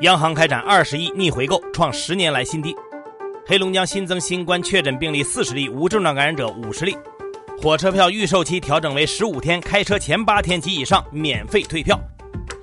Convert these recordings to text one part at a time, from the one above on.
央行开展二十亿逆回购，创十年来新低。黑龙江新增新冠确诊病例四十例，无症状感染者五十例。火车票预售期调整为十五天，开车前八天及以上免费退票。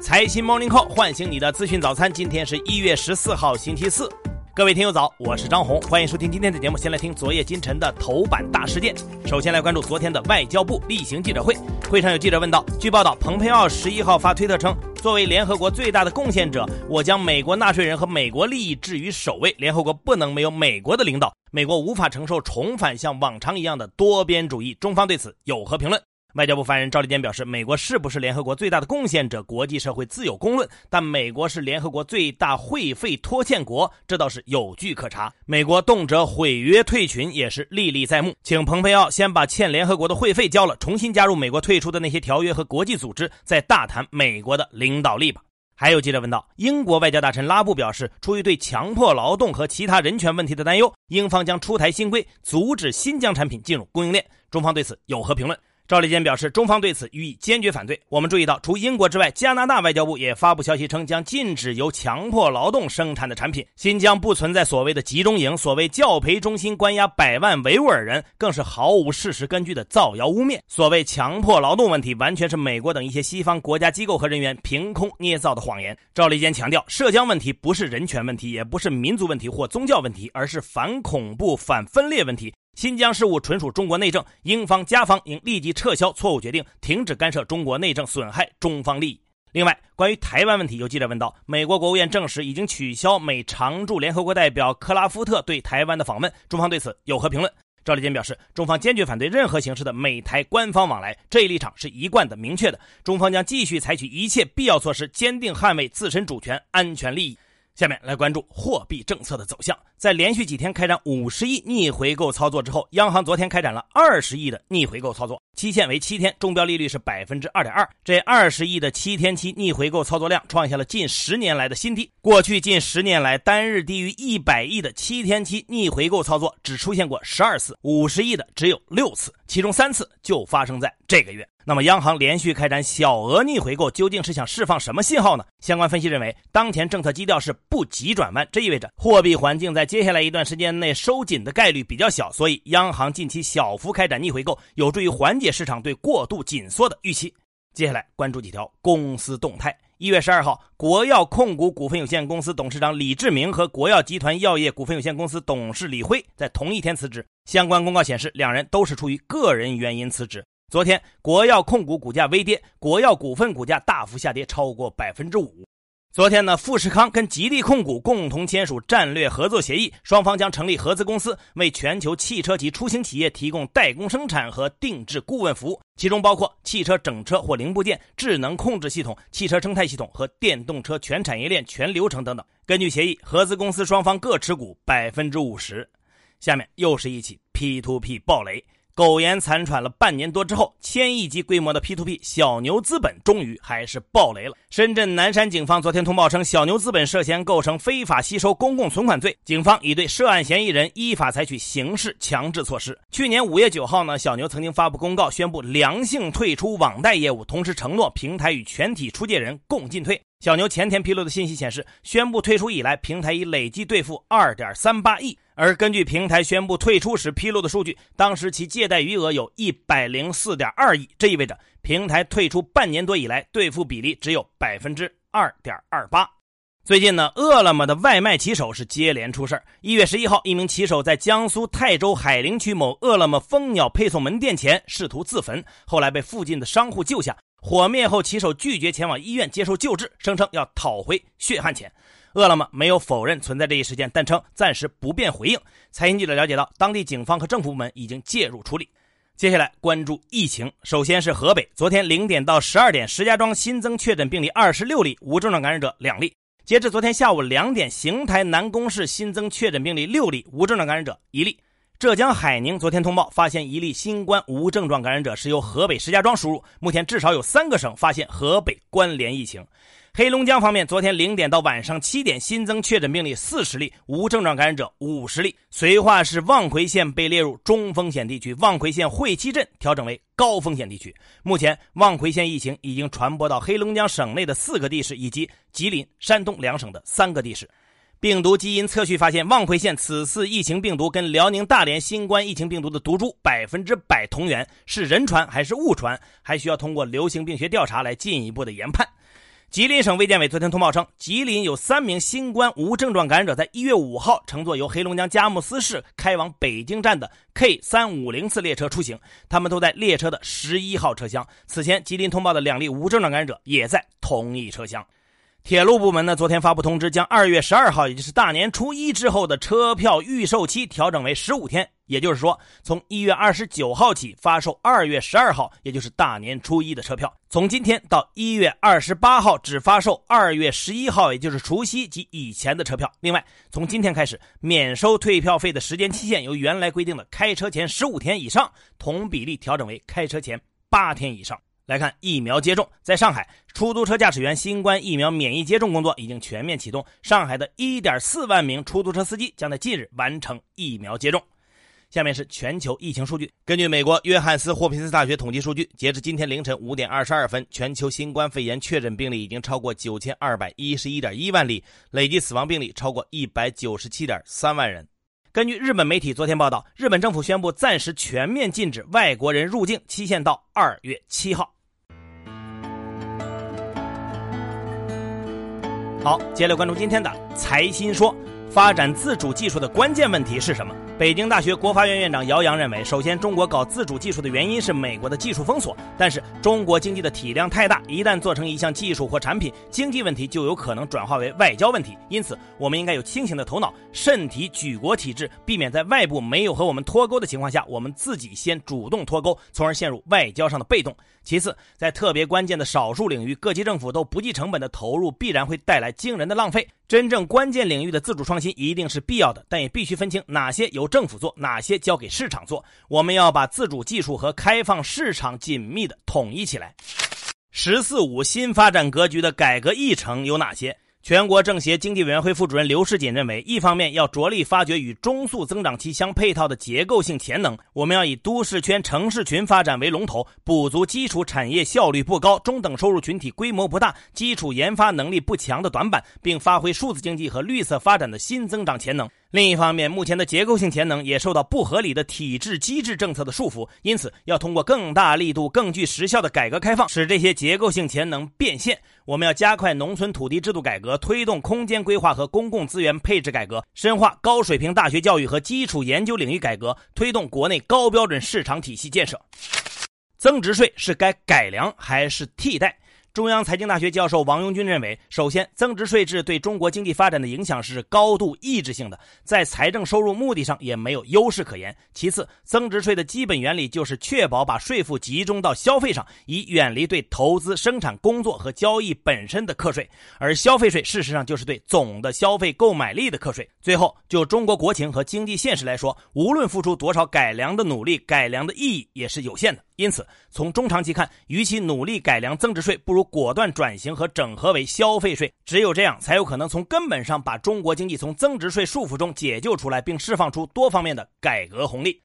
财新 Morning Call 唤醒你的资讯早餐，今天是一月十四号，星期四。各位听友早，我是张红，欢迎收听今天的节目。先来听昨夜今晨的头版大事件。首先来关注昨天的外交部例行记者会，会上有记者问道：据报道，蓬佩奥十一号发推特称，作为联合国最大的贡献者，我将美国纳税人和美国利益置于首位。联合国不能没有美国的领导，美国无法承受重返像往常一样的多边主义。中方对此有何评论？外交部发言人赵立坚表示，美国是不是联合国最大的贡献者，国际社会自有公论。但美国是联合国最大会费拖欠国，这倒是有据可查。美国动辄毁约退群，也是历历在目。请蓬佩奥先把欠联合国的会费交了，重新加入美国退出的那些条约和国际组织，再大谈美国的领导力吧。还有记者问道，英国外交大臣拉布表示，出于对强迫劳动和其他人权问题的担忧，英方将出台新规，阻止新疆产品进入供应链。中方对此有何评论？赵立坚表示，中方对此予以坚决反对。我们注意到，除英国之外，加拿大外交部也发布消息称，将禁止由强迫劳动生产的产品。新疆不存在所谓的集中营，所谓教培中心关押百万维吾尔人，更是毫无事实根据的造谣污蔑。所谓强迫劳动问题，完全是美国等一些西方国家机构和人员凭空捏造的谎言。赵立坚强调，涉疆问题不是人权问题，也不是民族问题或宗教问题，而是反恐怖、反分裂问题。新疆事务纯属中国内政，英方、加方应立即撤销错误决定，停止干涉中国内政，损害中方利益。另外，关于台湾问题，有记者问到，美国国务院证实已经取消美常驻联合国代表克拉夫特对台湾的访问，中方对此有何评论？赵立坚表示，中方坚决反对任何形式的美台官方往来，这一立场是一贯的、明确的。中方将继续采取一切必要措施，坚定捍卫自身主权、安全利益。下面来关注货币政策的走向。在连续几天开展五十亿逆回购操作之后，央行昨天开展了二十亿的逆回购操作，期限为七天，中标利率是百分之二点二。这二十亿的七天期逆回购操作量创下了近十年来的新低。过去近十年来，单日低于一百亿的七天期逆回购操作只出现过十二次，五十亿的只有六次，其中三次就发生在这个月。那么，央行连续开展小额逆回购，究竟是想释放什么信号呢？相关分析认为，当前政策基调是不急转弯，这意味着货币环境在接下来一段时间内收紧的概率比较小，所以央行近期小幅开展逆回购，有助于缓解市场对过度紧缩的预期。接下来关注几条公司动态。一月十二号，国药控股股份有限公司董事长李志明和国药集团药业股份有限公司董事李辉在同一天辞职。相关公告显示，两人都是出于个人原因辞职。昨天，国药控股股价微跌，国药股份股价大幅下跌超过百分之五。昨天呢，富士康跟吉利控股共同签署战略合作协议，双方将成立合资公司，为全球汽车及出行企业提供代工生产和定制顾问服务，其中包括汽车整车或零部件、智能控制系统、汽车生态系统和电动车全产业链全流程等等。根据协议，合资公司双方各持股百分之五十。下面又是一起 P to P 暴雷。苟延残喘了半年多之后，千亿级规模的 P2P 小牛资本终于还是爆雷了。深圳南山警方昨天通报称，小牛资本涉嫌构成非法吸收公共存款罪，警方已对涉案嫌疑人依法采取刑事强制措施。去年五月九号呢，小牛曾经发布公告，宣布良性退出网贷业务，同时承诺平台与全体出借人共进退。小牛前天披露的信息显示，宣布退出以来，平台已累计兑付二点三八亿。而根据平台宣布退出时披露的数据，当时其借贷余额有一百零四点二亿，这意味着平台退出半年多以来兑付比例只有百分之二点二八。最近呢，饿了么的外卖骑手是接连出事一月十一号，一名骑手在江苏泰州海陵区某饿了么蜂鸟配送门店前试图自焚，后来被附近的商户救下。火灭后，骑手拒绝前往医院接受救治，声称要讨回血汗钱。饿了么没有否认存在这一事件，但称暂时不便回应。财经记者了解到，当地警方和政府部门已经介入处理。接下来关注疫情，首先是河北，昨天零点到十二点，石家庄新增确诊病例二十六例，无症状感染者两例。截至昨天下午两点，邢台南宫市新增确诊病例六例，无症状感染者一例。浙江海宁昨天通报发现一例新冠无症状感染者是由河北石家庄输入，目前至少有三个省发现河北关联疫情。黑龙江方面，昨天零点到晚上七点新增确诊病例四十例，无症状感染者五十例。绥化市望奎县被列入中风险地区，望奎县会稽镇调整为高风险地区。目前，望奎县疫情已经传播到黑龙江省内的四个地市以及吉林、山东两省的三个地市。病毒基因测序发现，望奎县此次疫情病毒跟辽宁大连新冠疫情病毒的毒株百分之百同源，是人传还是物传，还需要通过流行病学调查来进一步的研判。吉林省卫健委昨天通报称，吉林有三名新冠无症状感染者，在一月五号乘坐由黑龙江佳木斯市开往北京站的 K 三五零次列车出行，他们都在列车的十一号车厢。此前，吉林通报的两例无症状感染者也在同一车厢。铁路部门呢，昨天发布通知，将二月十二号，也就是大年初一之后的车票预售期调整为十五天。也就是说，从一月二十九号起发售二月十二号，也就是大年初一的车票；从今天到一月二十八号只发售二月十一号，也就是除夕及以前的车票。另外，从今天开始，免收退票费的时间期限由原来规定的开车前十五天以上，同比例调整为开车前八天以上。来看疫苗接种，在上海，出租车驾驶员新冠疫苗免疫接种工作已经全面启动。上海的1.4万名出租车司机将在近日完成疫苗接种。下面是全球疫情数据。根据美国约翰斯霍普金斯大学统计数据，截至今天凌晨五点二十二分，全球新冠肺炎确诊病例已经超过九千二百一十一点一万例，累计死亡病例超过一百九十七点三万人。根据日本媒体昨天报道，日本政府宣布暂时全面禁止外国人入境，期限到二月七号。好，接下来关注今天的财新说，发展自主技术的关键问题是什么？北京大学国发院院长姚洋认为，首先，中国搞自主技术的原因是美国的技术封锁。但是，中国经济的体量太大，一旦做成一项技术或产品，经济问题就有可能转化为外交问题。因此，我们应该有清醒的头脑，慎提举国体制，避免在外部没有和我们脱钩的情况下，我们自己先主动脱钩，从而陷入外交上的被动。其次，在特别关键的少数领域，各级政府都不计成本的投入，必然会带来惊人的浪费。真正关键领域的自主创新一定是必要的，但也必须分清哪些由政府做，哪些交给市场做。我们要把自主技术和开放市场紧密的统一起来。“十四五”新发展格局的改革议程有哪些？全国政协经济委员会副主任刘世锦认为，一方面要着力发掘与中速增长期相配套的结构性潜能，我们要以都市圈、城市群发展为龙头，补足基础产业效率不高、中等收入群体规模不大、基础研发能力不强的短板，并发挥数字经济和绿色发展的新增长潜能。另一方面，目前的结构性潜能也受到不合理的体制机制政策的束缚，因此要通过更大力度、更具实效的改革开放，使这些结构性潜能变现。我们要加快农村土地制度改革，推动空间规划和公共资源配置改革，深化高水平大学教育和基础研究领域改革，推动国内高标准市场体系建设。增值税是该改良还是替代？中央财经大学教授王拥军认为，首先，增值税制对中国经济发展的影响是高度抑制性的，在财政收入目的上也没有优势可言。其次，增值税的基本原理就是确保把税负集中到消费上，以远离对投资、生产工作和交易本身的课税。而消费税事实上就是对总的消费购买力的课税。最后，就中国国情和经济现实来说，无论付出多少改良的努力，改良的意义也是有限的。因此，从中长期看，与其努力改良增值税，不如果断转型和整合为消费税。只有这样，才有可能从根本上把中国经济从增值税束缚中解救出来，并释放出多方面的改革红利。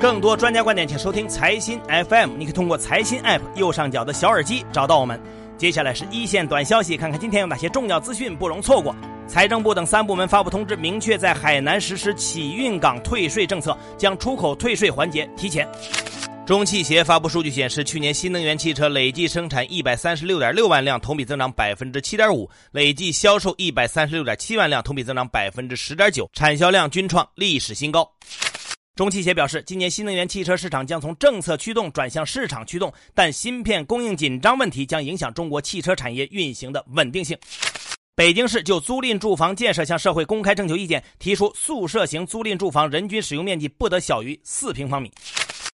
更多专家观点，请收听财新 FM。你可以通过财新 App 右上角的小耳机找到我们。接下来是一线短消息，看看今天有哪些重要资讯不容错过。财政部等三部门发布通知，明确在海南实施启运港退税政策，将出口退税环节提前。中汽协发布数据显示，去年新能源汽车累计生产一百三十六点六万辆，同比增长百分之七点五；累计销售一百三十六点七万辆，同比增长百分之十点九，产销量均创历史新高。中汽协表示，今年新能源汽车市场将从政策驱动转向市场驱动，但芯片供应紧张问题将影响中国汽车产业运行的稳定性。北京市就租赁住房建设向社会公开征求意见，提出宿舍型租赁住房人均使用面积不得小于四平方米。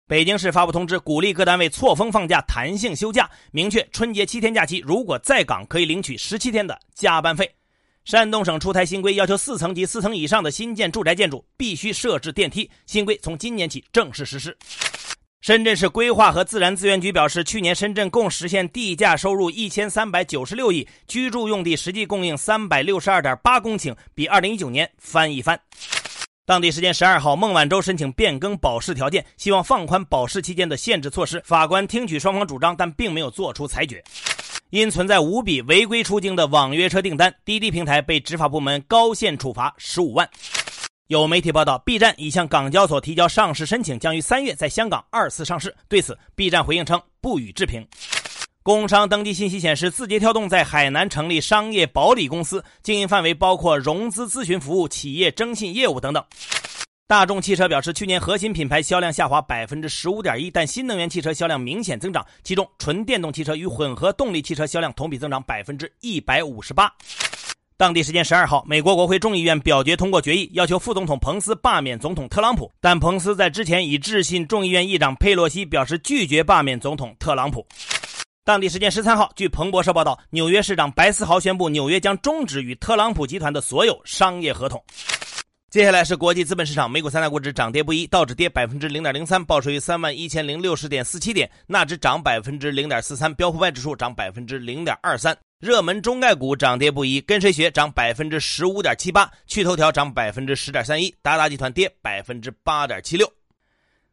北京市发布通知，鼓励各单位错峰放假、弹性休假，明确春节七天假期如果在岗可以领取十七天的加班费。山东省出台新规，要求四层及四层以上的新建住宅建筑必须设置电梯。新规从今年起正式实施。深圳市规划和自然资源局表示，去年深圳共实现地价收入一千三百九十六亿，居住用地实际供应三百六十二点八公顷，比二零一九年翻一番。当地时间十二号，孟晚舟申请变更保释条件，希望放宽保释期间的限制措施。法官听取双方主张，但并没有作出裁决。因存在五笔违规出境的网约车订单，滴滴平台被执法部门高限处罚十五万。有媒体报道，B 站已向港交所提交上市申请，将于三月在香港二次上市。对此，B 站回应称不予置评。工商登记信息显示，字节跳动在海南成立商业保理公司，经营范围包括融资咨询服务、企业征信业务等等。大众汽车表示，去年核心品牌销量下滑百分之十五点一，但新能源汽车销量明显增长，其中纯电动汽车与混合动力汽车销量同比增长百分之一百五十八。当地时间十二号，美国国会众议院表决通过决议，要求副总统彭斯罢免总统特朗普，但彭斯在之前已致信众议院议长佩洛西，表示拒绝罢免总统特朗普。当地时间十三号，据彭博社报道，纽约市长白思豪宣布，纽约将终止与特朗普集团的所有商业合同。接下来是国际资本市场，美股三大股指涨跌不一，道指跌百分之零点零三，报收于三万一千零六十点四七点；纳指涨百分之零点四三，标普百指数涨百分之零点二三。热门中概股涨跌不一，跟谁学涨百分之十五点七八，趣头条涨百分之十点三一，达达集团跌百分之八点七六。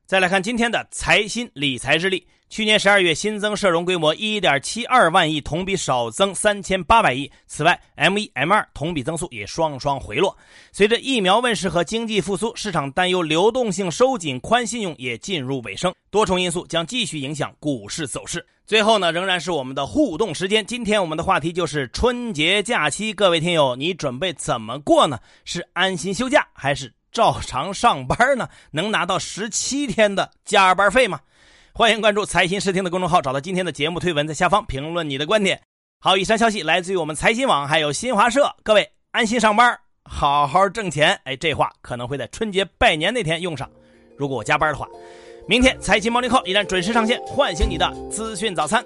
再来看今天的财新理财日历。去年十二月新增社融规模一点七二万亿，同比少增三千八百亿。此外，M 一、M 二同比增速也双双回落。随着疫苗问世和经济复苏，市场担忧流动性收紧、宽信用也进入尾声，多重因素将继续影响股市走势。最后呢，仍然是我们的互动时间。今天我们的话题就是春节假期，各位听友，你准备怎么过呢？是安心休假还是？照常上班呢，能拿到十七天的加班费吗？欢迎关注财新视听的公众号，找到今天的节目推文，在下方评论你的观点。好，以上消息来自于我们财新网，还有新华社。各位安心上班，好好挣钱。哎，这话可能会在春节拜年那天用上。如果我加班的话，明天财经猫零号依然准时上线，唤醒你的资讯早餐。